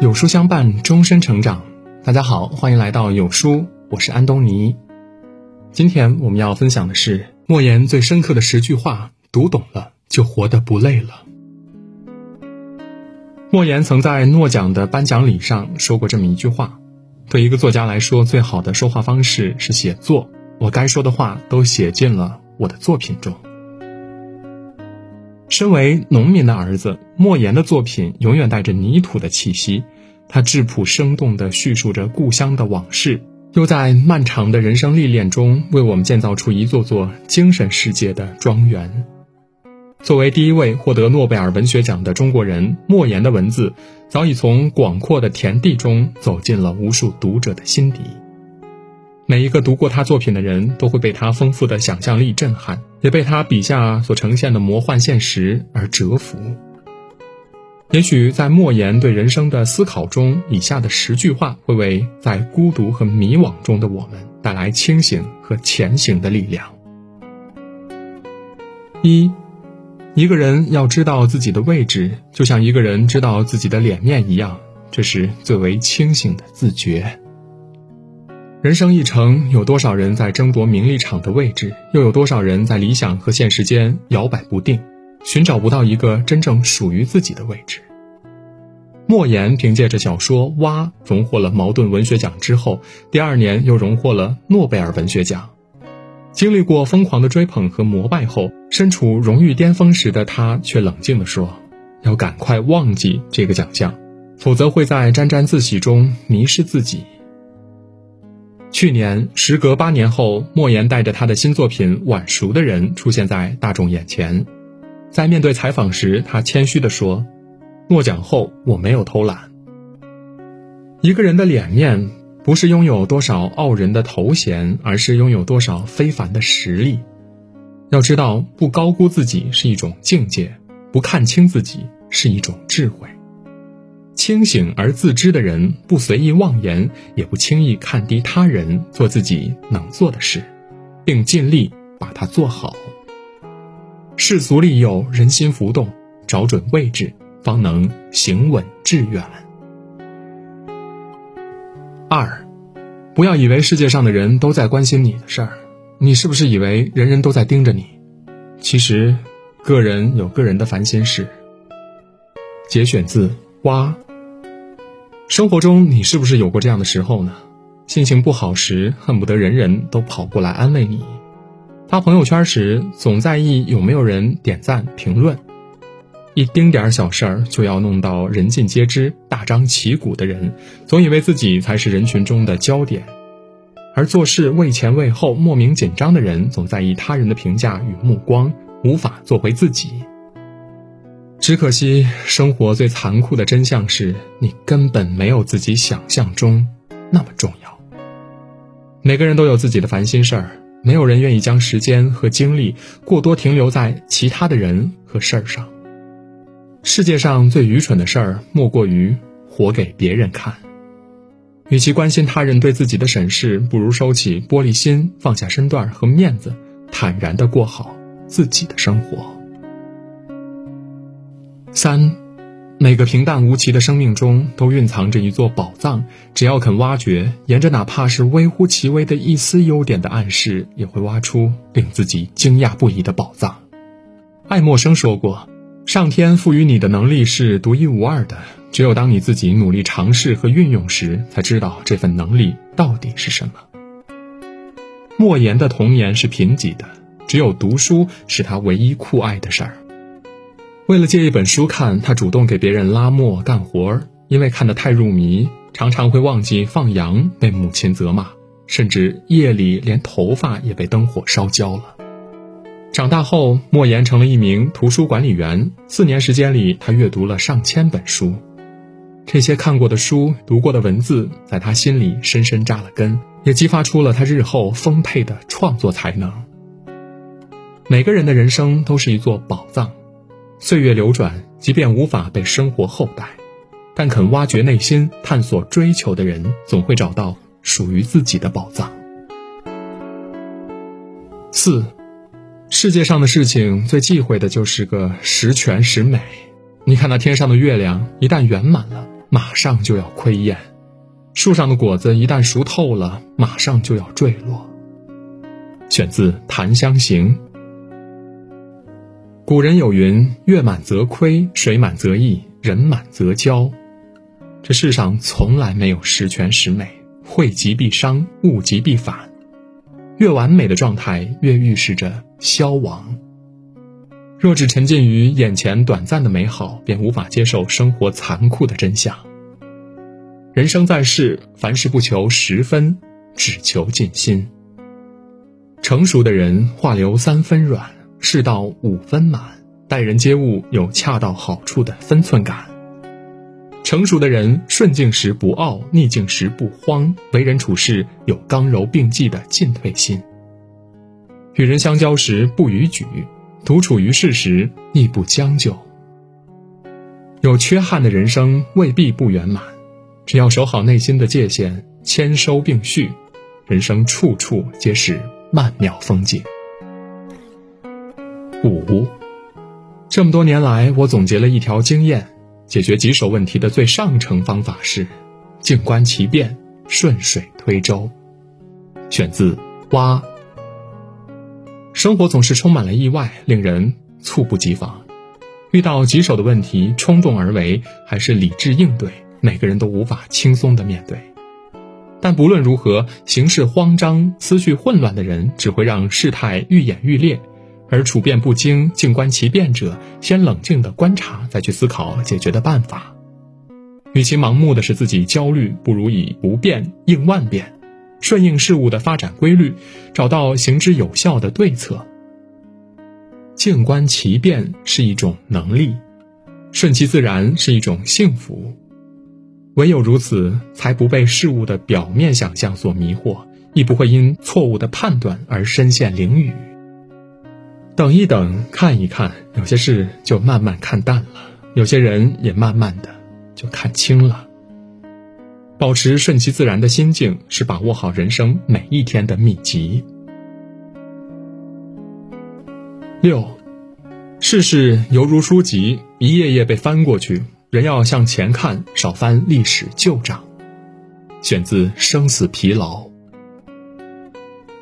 有书相伴，终身成长。大家好，欢迎来到有书，我是安东尼。今天我们要分享的是莫言最深刻的十句话，读懂了就活得不累了。莫言曾在诺奖的颁奖礼上说过这么一句话：对一个作家来说，最好的说话方式是写作。我该说的话都写进了我的作品中。身为农民的儿子，莫言的作品永远带着泥土的气息。他质朴生动地叙述着故乡的往事，又在漫长的人生历练中为我们建造出一座座精神世界的庄园。作为第一位获得诺贝尔文学奖的中国人，莫言的文字早已从广阔的田地中走进了无数读者的心底。每一个读过他作品的人都会被他丰富的想象力震撼，也被他笔下所呈现的魔幻现实而折服。也许在莫言对人生的思考中，以下的十句话会为在孤独和迷惘中的我们带来清醒和前行的力量。一，一个人要知道自己的位置，就像一个人知道自己的脸面一样，这是最为清醒的自觉。人生一程，有多少人在争夺名利场的位置，又有多少人在理想和现实间摇摆不定，寻找不到一个真正属于自己的位置。莫言凭借着小说《蛙》荣获了茅盾文学奖之后，第二年又荣获了诺贝尔文学奖。经历过疯狂的追捧和膜拜后，身处荣誉巅峰时的他却冷静地说：“要赶快忘记这个奖项，否则会在沾沾自喜中迷失自己。”去年，时隔八年后，莫言带着他的新作品《晚熟的人》出现在大众眼前。在面对采访时，他谦虚地说：“诺奖后，我没有偷懒。一个人的脸面，不是拥有多少傲人的头衔，而是拥有多少非凡的实力。要知道，不高估自己是一种境界，不看清自己是一种智慧。”清醒而自知的人，不随意妄言，也不轻易看低他人，做自己能做的事，并尽力把它做好。世俗利诱，人心浮动，找准位置，方能行稳致远。二，不要以为世界上的人都在关心你的事儿，你是不是以为人人都在盯着你？其实，个人有个人的烦心事。节选自蛙。生活中，你是不是有过这样的时候呢？心情不好时，恨不得人人都跑过来安慰你；发朋友圈时，总在意有没有人点赞评论；一丁点小事儿就要弄到人尽皆知、大张旗鼓的人，总以为自己才是人群中的焦点；而做事畏前畏后、莫名紧张的人，总在意他人的评价与目光，无法做回自己。只可惜，生活最残酷的真相是你根本没有自己想象中那么重要。每个人都有自己的烦心事儿，没有人愿意将时间和精力过多停留在其他的人和事儿上。世界上最愚蠢的事儿，莫过于活给别人看。与其关心他人对自己的审视，不如收起玻璃心，放下身段和面子，坦然地过好自己的生活。三，每个平淡无奇的生命中都蕴藏着一座宝藏，只要肯挖掘，沿着哪怕是微乎其微的一丝优点的暗示，也会挖出令自己惊讶不已的宝藏。爱默生说过：“上天赋予你的能力是独一无二的，只有当你自己努力尝试和运用时，才知道这份能力到底是什么。”莫言的童年是贫瘠的，只有读书是他唯一酷爱的事儿。为了借一本书看，他主动给别人拉磨干活儿。因为看得太入迷，常常会忘记放羊，被母亲责骂，甚至夜里连头发也被灯火烧焦了。长大后，莫言成了一名图书管理员。四年时间里，他阅读了上千本书。这些看过的书、读过的文字，在他心里深深扎了根，也激发出了他日后丰沛的创作才能。每个人的人生都是一座宝藏。岁月流转，即便无法被生活厚待，但肯挖掘内心、探索追求的人，总会找到属于自己的宝藏。四，世界上的事情最忌讳的就是个十全十美。你看那天上的月亮，一旦圆满了，马上就要亏厌；树上的果子一旦熟透了，马上就要坠落。选自《檀香刑》。古人有云：“月满则亏，水满则溢，人满则骄。”这世上从来没有十全十美，惠极必伤，物极必反。越完美的状态，越预示着消亡。若只沉浸于眼前短暂的美好，便无法接受生活残酷的真相。人生在世，凡事不求十分，只求尽心。成熟的人，话留三分软，事到五分满，待人接物有恰到好处的分寸感。成熟的人，顺境时不傲，逆境时不慌，为人处事有刚柔并济的进退心。与人相交时不逾矩，独处于世时亦不将就。有缺憾的人生未必不圆满，只要守好内心的界限，谦收并蓄，人生处处皆是曼妙风景。五，这么多年来，我总结了一条经验。解决棘手问题的最上乘方法是，静观其变，顺水推舟。选自《蛙》。生活总是充满了意外，令人猝不及防。遇到棘手的问题，冲动而为还是理智应对，每个人都无法轻松的面对。但不论如何，形势慌张、思绪混乱的人，只会让事态愈演愈烈。而处变不惊、静观其变者，先冷静的观察，再去思考解决的办法。与其盲目的使自己焦虑，不如以不变应万变，顺应事物的发展规律，找到行之有效的对策。静观其变是一种能力，顺其自然是一种幸福。唯有如此，才不被事物的表面想象所迷惑，亦不会因错误的判断而身陷囹圄。等一等，看一看，有些事就慢慢看淡了，有些人也慢慢的就看清了。保持顺其自然的心境，是把握好人生每一天的秘籍。六，世事犹如书籍，一页页被翻过去，人要向前看，少翻历史旧账。选自《生死疲劳》。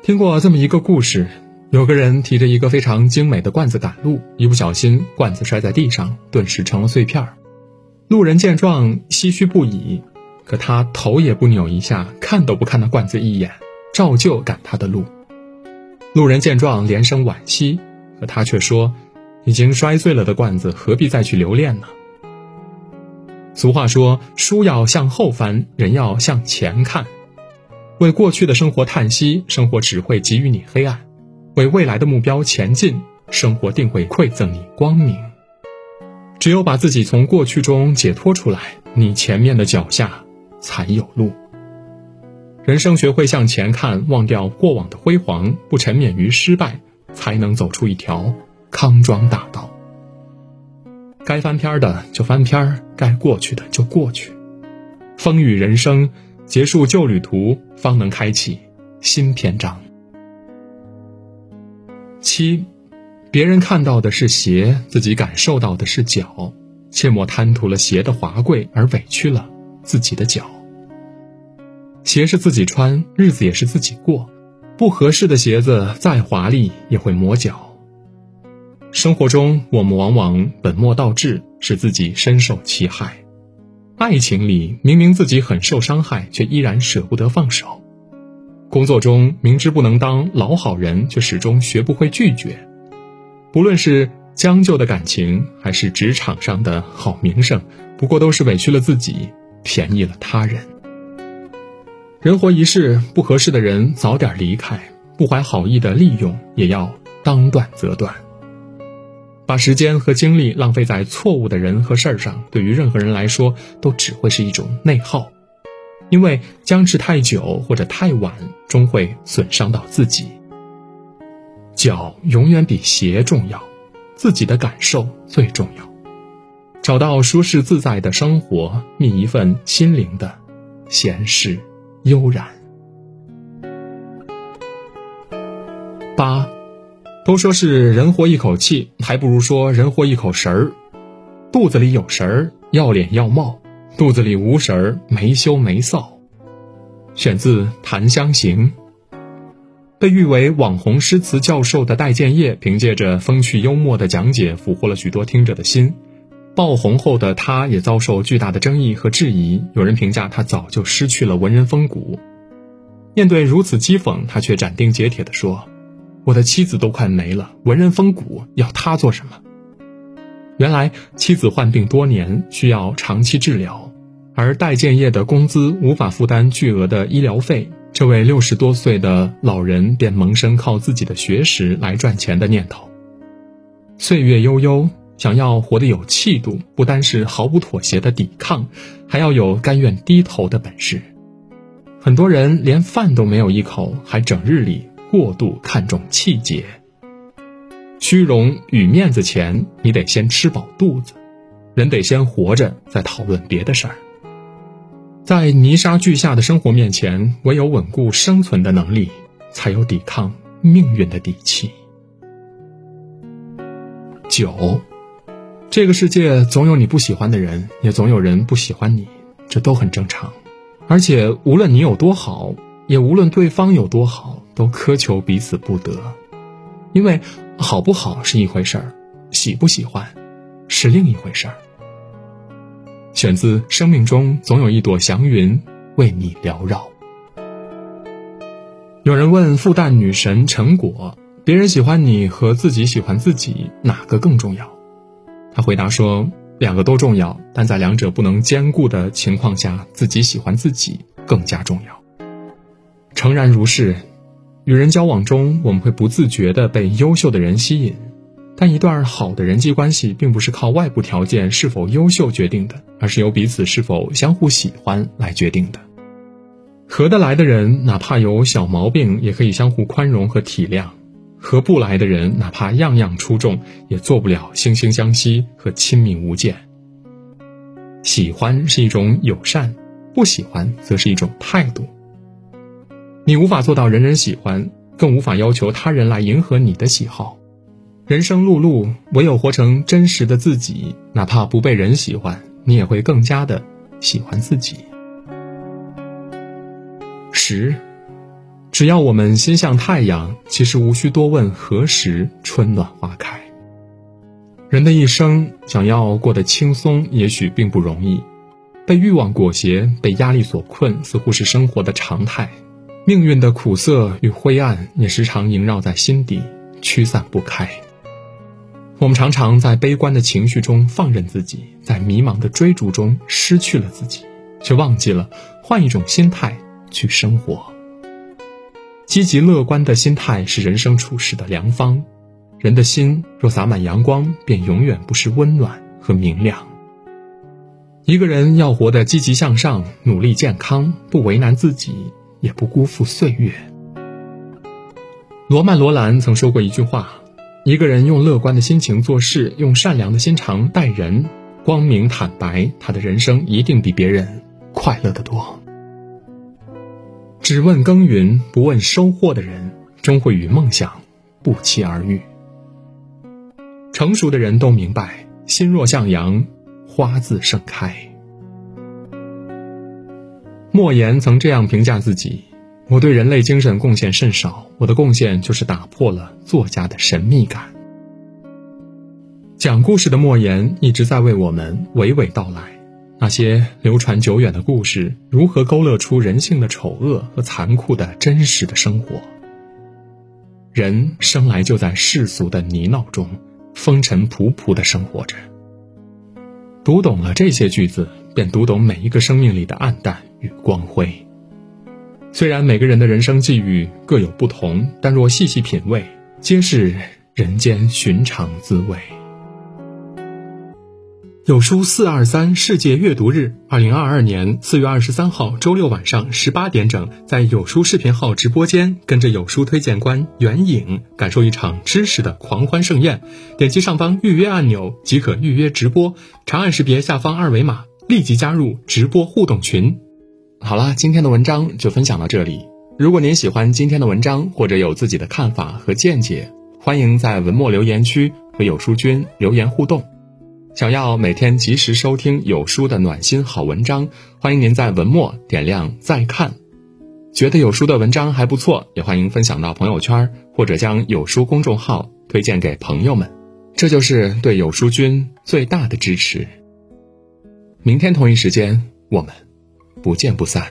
听过这么一个故事。有个人提着一个非常精美的罐子赶路，一不小心罐子摔在地上，顿时成了碎片儿。路人见状唏嘘不已，可他头也不扭一下，看都不看那罐子一眼，照旧赶他的路。路人见状连声惋惜，可他却说：“已经摔碎了的罐子，何必再去留恋呢？”俗话说：“书要向后翻，人要向前看。”为过去的生活叹息，生活只会给予你黑暗。为未来的目标前进，生活定会馈赠你光明。只有把自己从过去中解脱出来，你前面的脚下才有路。人生学会向前看，忘掉过往的辉煌，不沉湎于失败，才能走出一条康庄大道。该翻篇的就翻篇，该过去的就过去。风雨人生，结束旧旅途，方能开启新篇章。七，别人看到的是鞋，自己感受到的是脚，切莫贪图了鞋的华贵而委屈了自己的脚。鞋是自己穿，日子也是自己过，不合适的鞋子再华丽也会磨脚。生活中，我们往往本末倒置，使自己深受其害。爱情里，明明自己很受伤害，却依然舍不得放手。工作中明知不能当老好人，却始终学不会拒绝。不论是将就的感情，还是职场上的好名声，不过都是委屈了自己，便宜了他人。人活一世，不合适的人早点离开，不怀好意的利用也要当断则断。把时间和精力浪费在错误的人和事儿上，对于任何人来说，都只会是一种内耗。因为僵持太久或者太晚，终会损伤到自己。脚永远比鞋重要，自己的感受最重要。找到舒适自在的生活，觅一份心灵的闲适悠然。八，都说是人活一口气，还不如说人活一口食儿。肚子里有食儿，要脸要貌。肚子里无食儿，没羞没臊。选自《檀香刑》。被誉为网红诗词教授的戴建业，凭借着风趣幽默的讲解，俘获了许多听者的心。爆红后的他，也遭受巨大的争议和质疑。有人评价他早就失去了文人风骨。面对如此讥讽，他却斩钉截铁地说：“我的妻子都快没了，文人风骨要他做什么？”原来妻子患病多年，需要长期治疗，而戴建业的工资无法负担巨额的医疗费。这位六十多岁的老人便萌生靠自己的学识来赚钱的念头。岁月悠悠，想要活得有气度，不单是毫不妥协的抵抗，还要有甘愿低头的本事。很多人连饭都没有一口，还整日里过度看重气节。虚荣与面子前，你得先吃饱肚子，人得先活着，再讨论别的事儿。在泥沙俱下的生活面前，唯有稳固生存的能力，才有抵抗命运的底气。九，这个世界总有你不喜欢的人，也总有人不喜欢你，这都很正常。而且无论你有多好，也无论对方有多好，都苛求彼此不得，因为好不好是一回事儿，喜不喜欢是另一回事儿。选自《生命中总有一朵祥云为你缭绕》。有人问复旦女神陈果：“别人喜欢你和自己喜欢自己，哪个更重要？”她回答说：“两个都重要，但在两者不能兼顾的情况下，自己喜欢自己更加重要。”诚然如是，与人交往中，我们会不自觉地被优秀的人吸引。但一段好的人际关系，并不是靠外部条件是否优秀决定的，而是由彼此是否相互喜欢来决定的。合得来的人，哪怕有小毛病，也可以相互宽容和体谅；合不来的人，哪怕样样出众，也做不了惺惺相惜和亲密无间。喜欢是一种友善，不喜欢则是一种态度。你无法做到人人喜欢，更无法要求他人来迎合你的喜好。人生碌碌，唯有活成真实的自己，哪怕不被人喜欢，你也会更加的喜欢自己。十，只要我们心向太阳，其实无需多问何时春暖花开。人的一生想要过得轻松，也许并不容易。被欲望裹挟，被压力所困，似乎是生活的常态。命运的苦涩与灰暗，也时常萦绕在心底，驱散不开。我们常常在悲观的情绪中放任自己，在迷茫的追逐中失去了自己，却忘记了换一种心态去生活。积极乐观的心态是人生处事的良方。人的心若洒满阳光，便永远不失温暖和明亮。一个人要活得积极向上，努力健康，不为难自己，也不辜负岁月。罗曼·罗兰曾说过一句话。一个人用乐观的心情做事，用善良的心肠待人，光明坦白，他的人生一定比别人快乐得多。只问耕耘不问收获的人，终会与梦想不期而遇。成熟的人都明白，心若向阳，花自盛开。莫言曾这样评价自己。我对人类精神贡献甚少，我的贡献就是打破了作家的神秘感。讲故事的莫言一直在为我们娓娓道来，那些流传久远的故事如何勾勒出人性的丑恶和残酷的真实的生活。人生来就在世俗的泥淖中，风尘仆仆的生活着。读懂了这些句子，便读懂每一个生命里的暗淡与光辉。虽然每个人的人生际遇各有不同，但若细细品味，皆是人间寻常滋味。有书四二三世界阅读日，二零二二年四月二十三号周六晚上十八点整，在有书视频号直播间，跟着有书推荐官袁颖，感受一场知识的狂欢盛宴。点击上方预约按钮即可预约直播，长按识别下方二维码，立即加入直播互动群。好了，今天的文章就分享到这里。如果您喜欢今天的文章，或者有自己的看法和见解，欢迎在文末留言区和有书君留言互动。想要每天及时收听有书的暖心好文章，欢迎您在文末点亮再看。觉得有书的文章还不错，也欢迎分享到朋友圈，或者将有书公众号推荐给朋友们，这就是对有书君最大的支持。明天同一时间，我们不见不散。